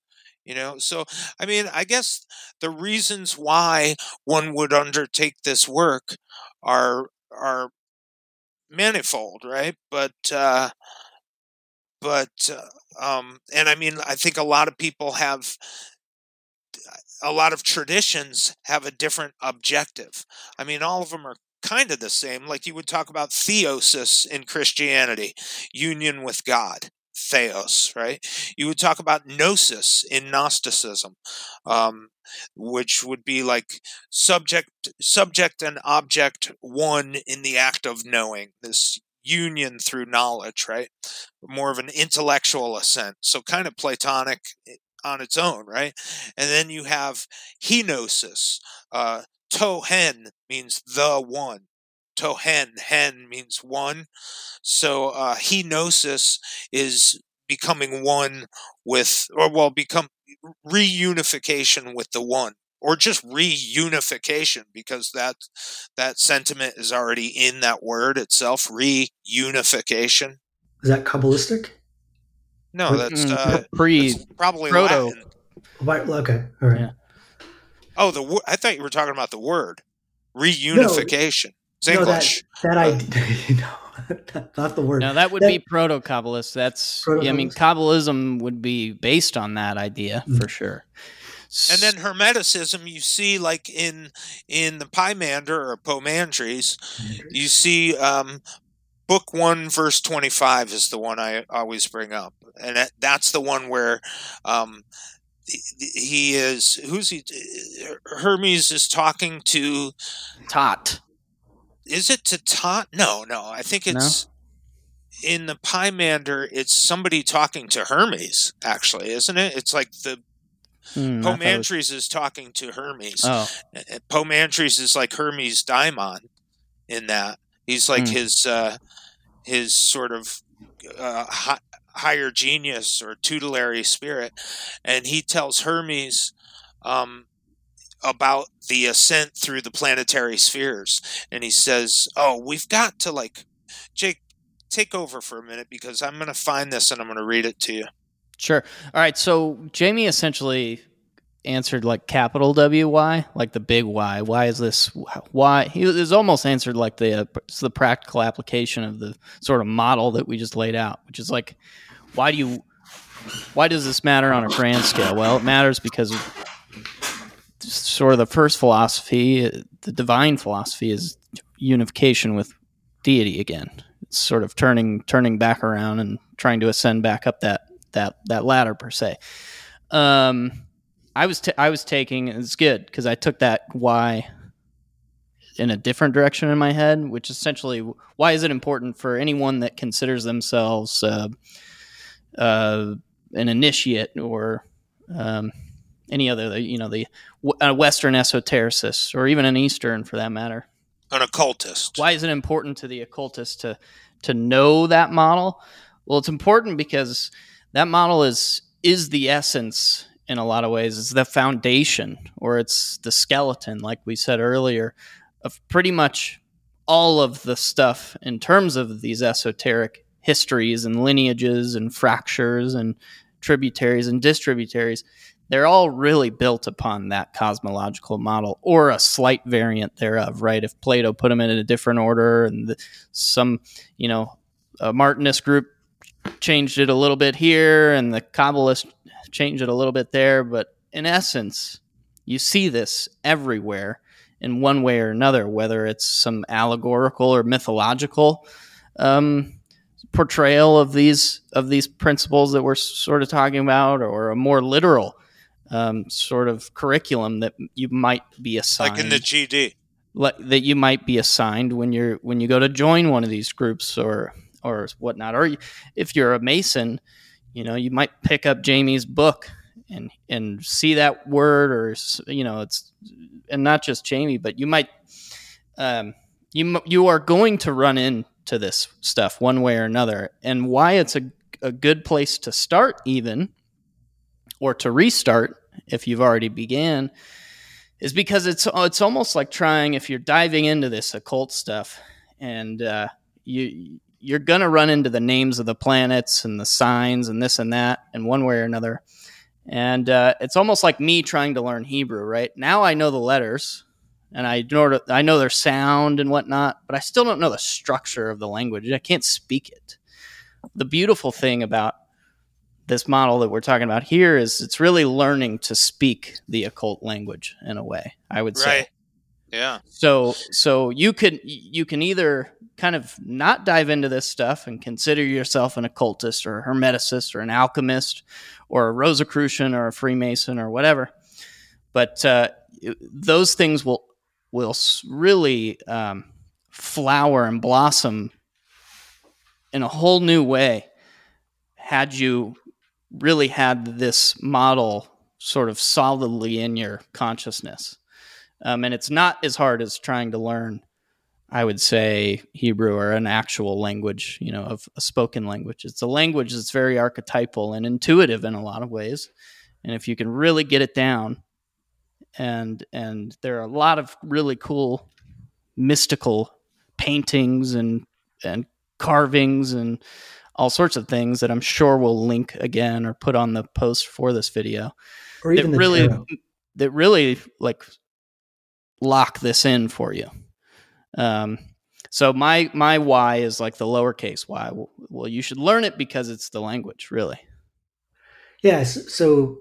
you know? So i mean i guess the reasons why one would undertake this work are are manifold right? But uh but uh, um and i mean i think a lot of people have a lot of traditions have a different objective. I mean, all of them are kind of the same. Like you would talk about theosis in Christianity, union with God, theos, right? You would talk about gnosis in Gnosticism, um, which would be like subject, subject and object one in the act of knowing. This union through knowledge, right? More of an intellectual ascent. So kind of Platonic on its own, right? And then you have henosis. Uh, tohen means the one. Tohen, hen means one. So uh, henosis is becoming one with, or well, become reunification with the one or just reunification because that that sentiment is already in that word itself reunification is that kabbalistic no, that's, mm, uh, pre that's probably proto. Latin. Okay, all right. Yeah. Oh, the I thought you were talking about the word reunification. No, no that, that I no, not the word. No, that would that, be proto kabbalist. That's yeah, I mean, Kabbalism would be based on that idea mm-hmm. for sure. And then Hermeticism, you see, like in in the Pymander or Poimandres, you see um, book one, verse twenty-five is the one I always bring up. And that, that's the one where um, he is who's he hermes is talking to tot. Is it to tot? No no. I think it's no? in the pymander it's somebody talking to hermes actually isn't it? It's like the hmm, poimandres was... is talking to hermes. Oh. poimandres is like hermes daimon in that he's like hmm. his uh his sort of uh, higher genius or tutelary spirit, and he tells Hermes, um, about the ascent through the planetary spheres and he says oh we've got to like jake take over for a minute because i'm going to find this and i'm going to read it to you Sure. All right. So Jamie essentially answered like capital W Y, like the big Y. Why is this? Why he was almost answered like the uh, the practical application of the sort of model that we just laid out, which is like, why do you? Why does this matter on a grand scale? Well, it matters because sort of the first philosophy, the divine philosophy, is unification with deity again. It's sort of turning turning back around and trying to ascend back up that that that ladder per se. Um, I was t- I was taking it's good because I took that why in a different direction in my head, which essentially why is it important for anyone that considers themselves uh, uh, an initiate or um, any other you know the a Western esotericist or even an Eastern for that matter, an occultist. Why is it important to the occultist to to know that model? Well, it's important because that model is is the essence in a lot of ways. It's the foundation or it's the skeleton, like we said earlier, of pretty much all of the stuff in terms of these esoteric histories and lineages and fractures and tributaries and distributaries. They're all really built upon that cosmological model or a slight variant thereof, right? If Plato put them in a different order and the, some, you know, a Martinist group changed it a little bit here and the Kabbalists changed it a little bit there. But in essence, you see this everywhere in one way or another, whether it's some allegorical or mythological um, portrayal of these of these principles that we're sort of talking about, or a more literal um, sort of curriculum that you might be assigned, like in the GD, like, that you might be assigned when you're when you go to join one of these groups or or whatnot. Or if you're a Mason, you know, you might pick up Jamie's book and and see that word, or you know, it's and not just Jamie, but you might um, you you are going to run into this stuff one way or another, and why it's a a good place to start even or to restart if you've already began is because it's it's almost like trying if you're diving into this occult stuff and uh, you you're going to run into the names of the planets and the signs and this and that in one way or another. And uh, it's almost like me trying to learn Hebrew, right? Now I know the letters and I know, I know their sound and whatnot, but I still don't know the structure of the language. I can't speak it. The beautiful thing about this model that we're talking about here is it's really learning to speak the occult language in a way, I would say. Yeah. So so you can you can either kind of not dive into this stuff and consider yourself an occultist or a hermeticist or an alchemist or a Rosicrucian or a Freemason or whatever. But uh, those things will will really um, flower and blossom in a whole new way had you really had this model sort of solidly in your consciousness. Um, and it's not as hard as trying to learn I would say Hebrew or an actual language, you know, of a spoken language. It's a language that's very archetypal and intuitive in a lot of ways. And if you can really get it down, and and there are a lot of really cool mystical paintings and and carvings and all sorts of things that I'm sure we'll link again or put on the post for this video. Or even that really tarot. that really like lock this in for you. Um, so my my why is like the lowercase y. Well, you should learn it because it's the language, really. Yes. So,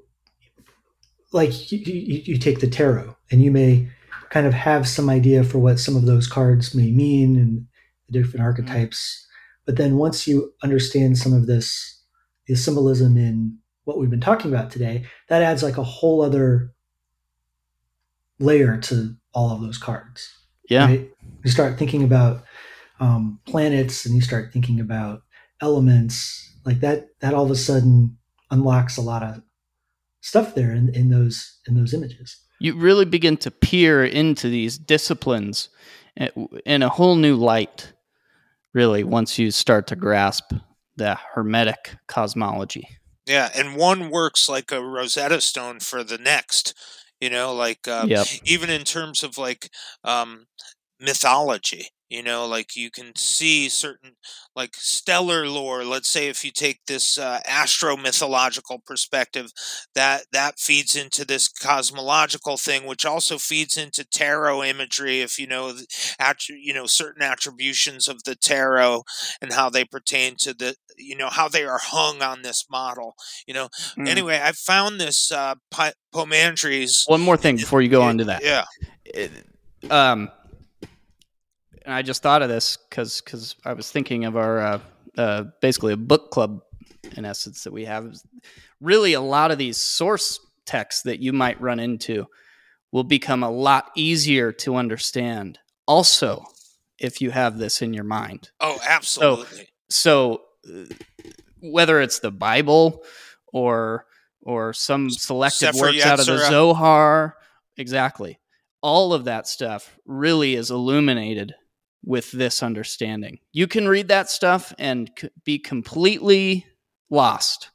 like you, you, you take the tarot, and you may kind of have some idea for what some of those cards may mean and the different mm-hmm. archetypes. But then once you understand some of this, the symbolism in what we've been talking about today, that adds like a whole other layer to all of those cards. Yeah. Right? You start thinking about um, planets and you start thinking about elements like that. That all of a sudden unlocks a lot of stuff there in, in those in those images. You really begin to peer into these disciplines in a whole new light. Really, once you start to grasp the hermetic cosmology. Yeah, and one works like a Rosetta Stone for the next You know, like uh, Yep. even in terms of like um, mythology. You know, like you can see certain like stellar lore. Let's say if you take this uh, astro mythological perspective, that that feeds into this cosmological thing, which also feeds into tarot imagery. If you know, you know certain attributions of the tarot and how they pertain to the, you know, how they are hung on this model. You know, Mm. anyway, I found this uh, Poimandres. One more thing before you go on to that. Yeah. it- um, and I just thought of this because because I was thinking of our uh, uh, basically a book club in essence that we have. Really, a lot of these source texts that you might run into will become a lot easier to understand. Also, if you have this in your mind, Oh, absolutely. so uh, whether it's the Bible or or some selected Sefer works out of the Zohar, exactly, all of that stuff really is illuminated with this understanding. You can read that stuff and c- be completely lost,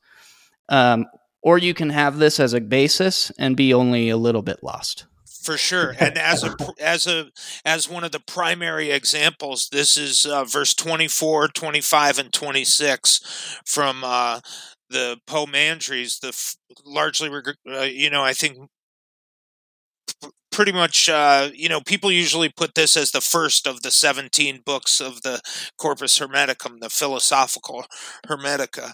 um, or you can have this as a basis and be only a little bit lost. for sure and as a as a as one of the primary examples this is uh, verse 24 25 and 26 from uh the poimandres the f- largely reg- uh, you know i think pretty much uh you know people usually put this as the first of the 17 books of the corpus hermeticum the philosophical hermetica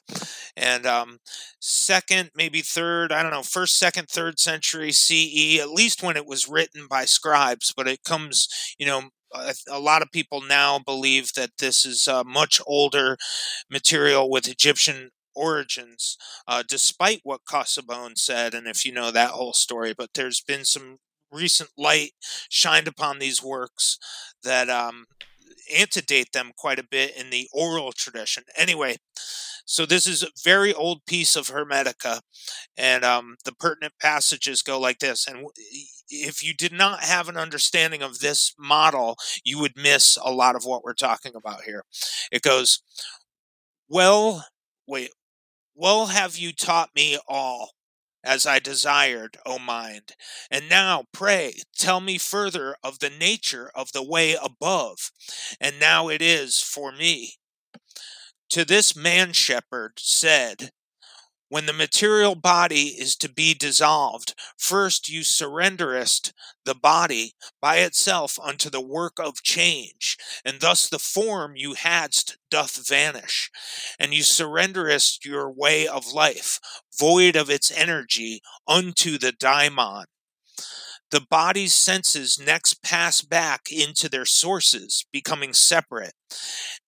and um second, maybe third, I don't know, first, second, third century CE, at least when it was written by scribes, but it comes, you know, a, lot of people now believe that this is uh, much older material with Egyptian origins, uh, despite what Casaubon said, and if you know that whole story. But there's been some recent light shined upon these works that um, antedate them quite a bit in the oral tradition. Anyway, so this is a very old piece of Hermetica, and um, the pertinent passages go like this. And if you did not have an understanding of this model, you would miss a lot of what we're talking about here. It goes, "Well, wait, well have you taught me all." As I desired, O mind. And now, pray, tell me further of the nature of the way above. And now it is for me to this man shepherd said, When the material body is to be dissolved, first you surrenderest the body by itself unto the work of change, and thus the form you hadst doth vanish, and you surrenderest your way of life, void of its energy, unto the daimon the body's senses next pass back into their sources, becoming separate,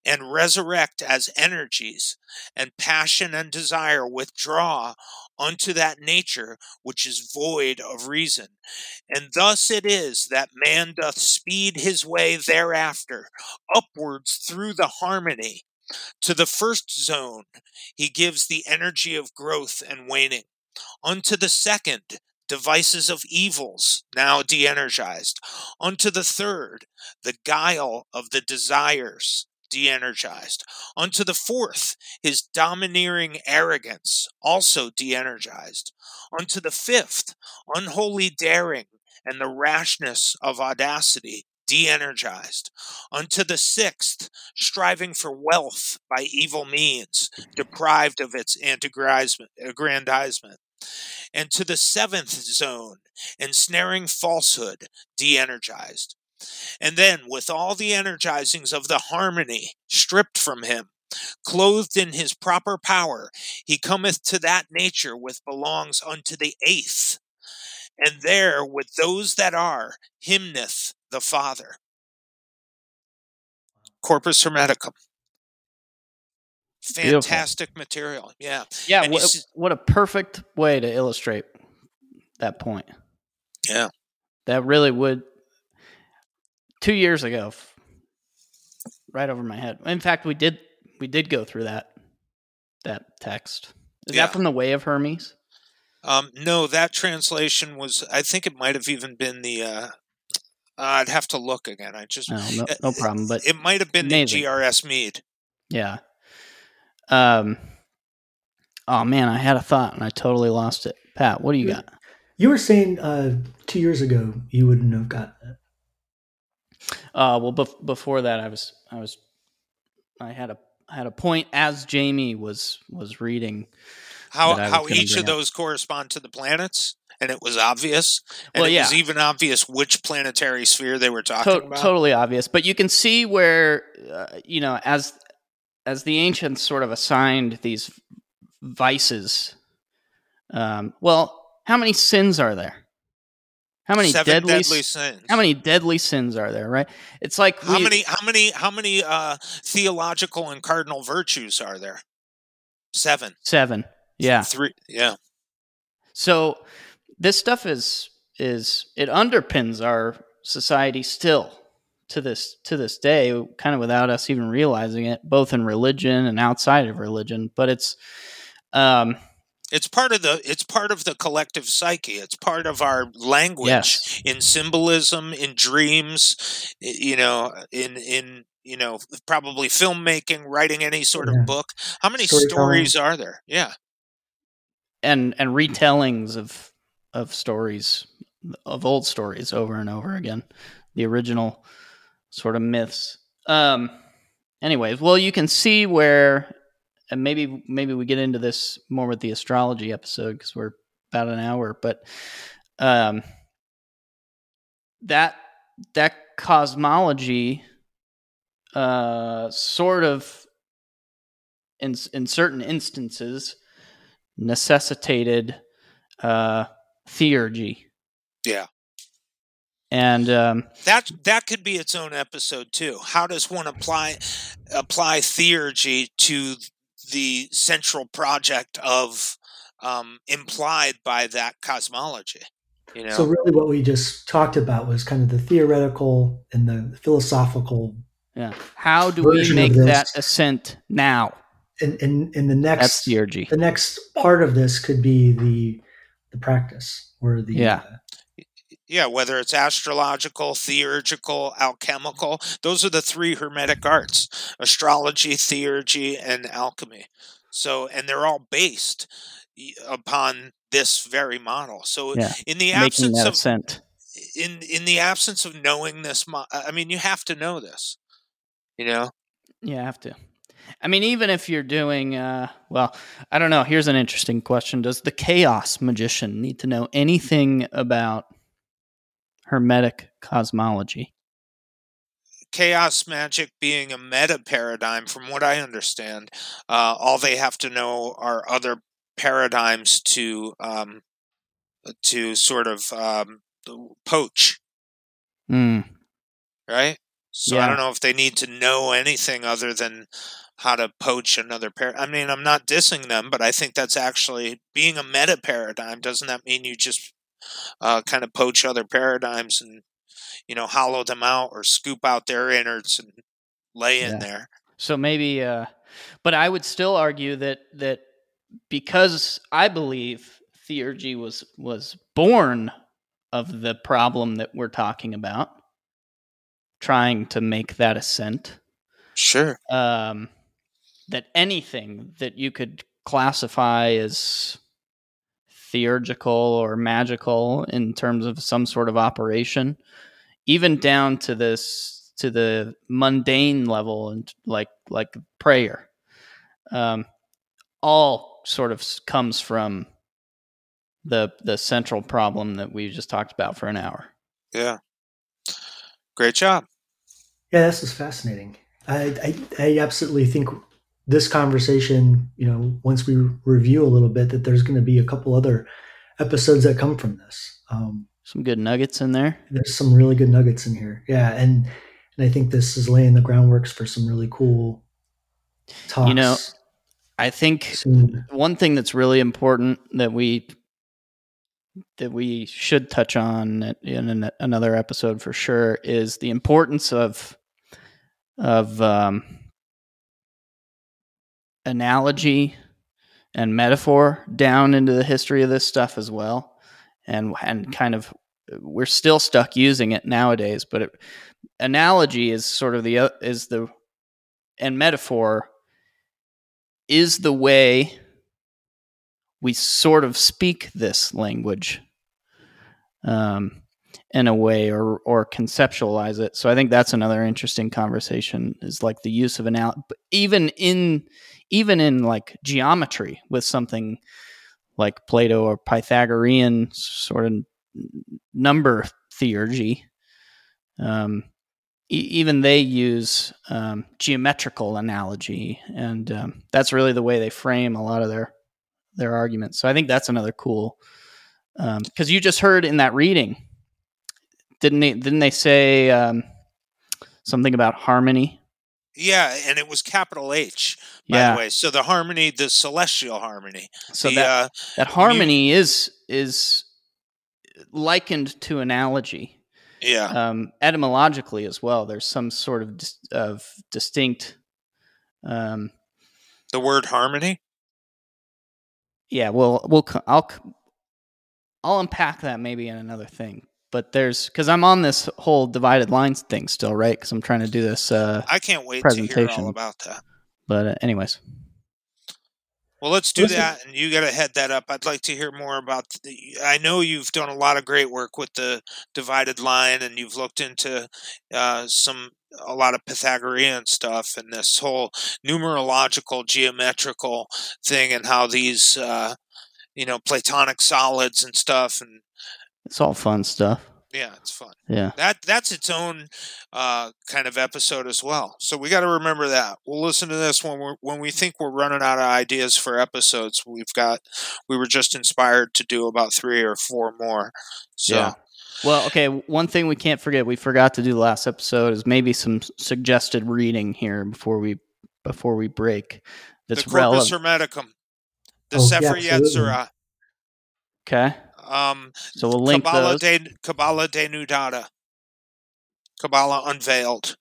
and resurrect as energies, and passion and desire withdraw unto that nature which is void of reason. And thus it is that man doth speed his way thereafter, upwards through the harmony. To the first zone, he gives the energy of growth and waning. Unto the second, devices of evils, now de energized. Unto the third, the guile of the desires, de energized. Unto the fourth, his domineering arrogance, also de energized. Unto the fifth, unholy daring and the rashness of audacity, de energized. Unto the sixth, striving for wealth by evil means, deprived of its aggrandizement and to the seventh zone, ensnaring falsehood, de energized. And then, with all the energizings of the harmony stripped from him, clothed in his proper power, he cometh to that nature which belongs unto the eighth, and there with those that are, hymneth the Father. Corpus Hermeticum. Beautiful. Fantastic material. Yeah. Yeah, what, what a perfect way to illustrate that point. Yeah. That really would. Two years ago, right over my head. In fact, we did we did go through that that text. Is Yeah. that from the Way of Hermes? Um, no, that translation was. I think it might have even been the. Uh, I'd have to look again. I just. No, no, no problem. But It might have been amazing. the GRS Mead. yeah. Um. Oh man, I had a thought and I totally lost it. Pat, what do you got? You were saying uh, two years ago you wouldn't have got it. Uh, well, bef- before that, I was I was I had a had a point as Jamie was was reading. How that I was how each of up. those correspond to the planets, and it was obvious. And Well, it was even obvious which planetary sphere they were talking To- about. totally obvious, but you can see where uh, you know as as the ancients sort of assigned these vices. Um, well, how many sins are there? How many Seven deadly, deadly, sins. How many deadly sins are there? Right? It's like How we- many? How many? How many uh, theological and cardinal virtues are there? Seven. Seven. Yeah. Three. Yeah. So this stuff is is it underpins our society still to this to this day, kind of without us even realizing it, both in religion and outside of religion. But it's um It's part of the. It's part of the collective psyche. It's part of our language yes. in symbolism, in dreams. You know, in in you know, probably filmmaking, writing any sort Yeah. of book. How many Storytelling. stories are there? Yeah. And and retellings of of stories of old stories over and over again. The original sort of myths. Um anyways, well you can see where and maybe maybe we get into this more with the astrology episode because we're about an hour, but um, that that cosmology uh, sort of in in certain instances necessitated uh, theurgy, Yeah. And um, That that could be its own episode too. How does one apply apply theurgy to the central project of um, implied by that cosmology? You know, So really, what we just talked about was kind of the theoretical and the philosophical. yeah, how do we make that ascent now? And in, in the That's next theurgy. the next part of this could be the the practice or the Yeah. uh, yeah, whether it's astrological, theurgical, alchemical, those are the three hermetic arts: astrology, theurgy, and alchemy. So, and they're all based upon this very model. So, Yeah, in the absence of in in the absence of knowing this mo- i mean you have to know this you know You have to. I mean, even if you're doing, uh, well, I don't know. Here's an interesting question: Does the chaos magician need to know anything about hermetic cosmology? chaos magic being a meta paradigm from what i understand uh, all they have to know are other paradigms to um, to sort of um, poach. Mm, right? So i don't know if they need to know anything other than how to poach another pair i mean i'm not dissing them but i think that's actually being a meta paradigm. Doesn't that mean you just uh, kind of poach other paradigms and you know hollow them out or scoop out their innards and lay in Yeah. there so maybe, uh, but I would still argue that that because I believe theurgy was was born of the problem that we're talking about, trying to make that ascent. sure um, that anything that you could classify as theurgical or magical in terms of some sort of operation, even down to this to the mundane level and like like prayer, um, all sort of comes from the the central problem that we just talked about for an hour. yeah great job yeah, this is fascinating. I, I I absolutely think this conversation, you know, once we review a little bit, that there's going to be a couple other episodes that come from this. Um, Some good nuggets in there. there's some really good nuggets in here. Yeah, and and I think this is laying the groundworks for some really cool talks. You know, I think soon. one thing that's really important that we that we should touch on in an, another episode for sure is the importance of of um, analogy and metaphor down into the history of this stuff as well and and kind of we're still stuck using it nowadays but it, analogy is sort of the is the and metaphor is the way we sort of speak this language um, in a way or or conceptualize it. So I think that's another interesting conversation is like the use of an even in even in like geometry with something like Plato or Pythagorean sort of number theurgy. Um, e- even they use um, geometrical analogy, and um, that's really the way they frame a lot of their their arguments. So I think that's another cool because um, you just heard in that reading, didn't they? Didn't they say um, something about harmony? Yeah, and it was capital H, by yeah. the way. So the harmony, the celestial harmony. So the, that uh, that harmony you, is is likened to analogy. Yeah. Um, etymologically as well, there's some sort of dis- of distinct. Um, the word harmony. Yeah, well, we'll I'll I'll unpack that maybe in another thing. But there's because I'm on this whole divided lines thing still, right? Because I'm trying to do this. Uh, I can't wait to hear all about that. But uh, anyways, well, let's do Listen. that, and you got to head that up. I'd like to hear more about. The, I know you've done a lot of great work with the divided line, and you've looked into uh, some a lot of Pythagorean stuff and this whole numerological geometrical thing, and how these uh, you know Platonic solids and stuff, and it's all fun stuff. Yeah, it's fun. Yeah, that that's its own uh, kind of episode as well. So we got to remember that. We'll listen to this when we when we think we're running out of ideas for episodes. We've got we were just inspired to do about three or four more. So. Yeah. Well, okay. One thing we can't forget, we forgot to do the last episode, is maybe some suggested reading here before we before we break. That's the Corpus relevant. Hermeticum, the oh, Sefer yeah, Yetzirah. Okay. Um, so we'll link Kabbalah those. De, Kabbalah Denudata. Kabbalah Unveiled.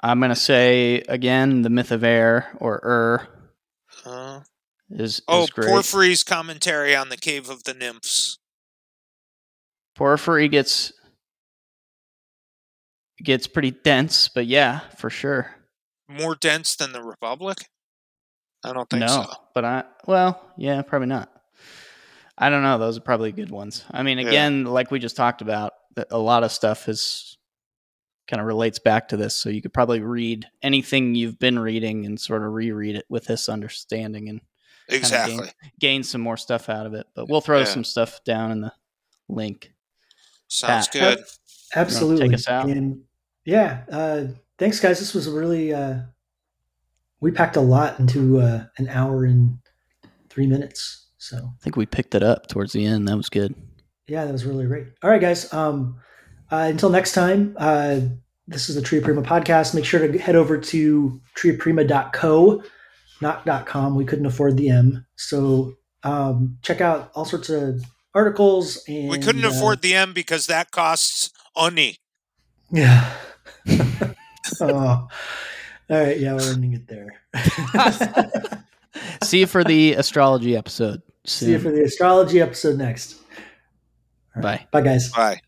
I'm going to say again the myth of air or Ur uh, is, oh great. Porphyry's commentary on the Cave of the Nymphs. Porphyry gets gets pretty dense, but yeah, for sure. More dense than the Republic? I don't think no, so. But I well, yeah, probably not. I don't know. Those are probably good ones. I mean, again, yeah. like we just talked about, a lot of stuff is kind of relates back to this. So you could probably read anything you've been reading and sort of reread it with this understanding and exactly gain, gain, some more stuff out of it. But we'll throw yeah. some stuff down in the link. Sounds Pat, good. Absolutely. Take us out. And yeah. Uh, thanks, guys. This was really. Uh, we packed a lot into uh, an hour and three minutes. So I think we picked it up towards the end. That was good. Yeah, that was really great. All right, guys. Um, uh, until next time, uh, this is the Tria Prima podcast. Make sure to head over to triaprima.co, not .com. We couldn't afford the M. So um, check out all sorts of articles. And, we couldn't uh, afford the M because that costs money. Yeah. oh. All right. Yeah, we're ending it there. See you for the astrology episode. Soon. See you for the astrology episode next. Right. Bye. Bye, guys. Bye.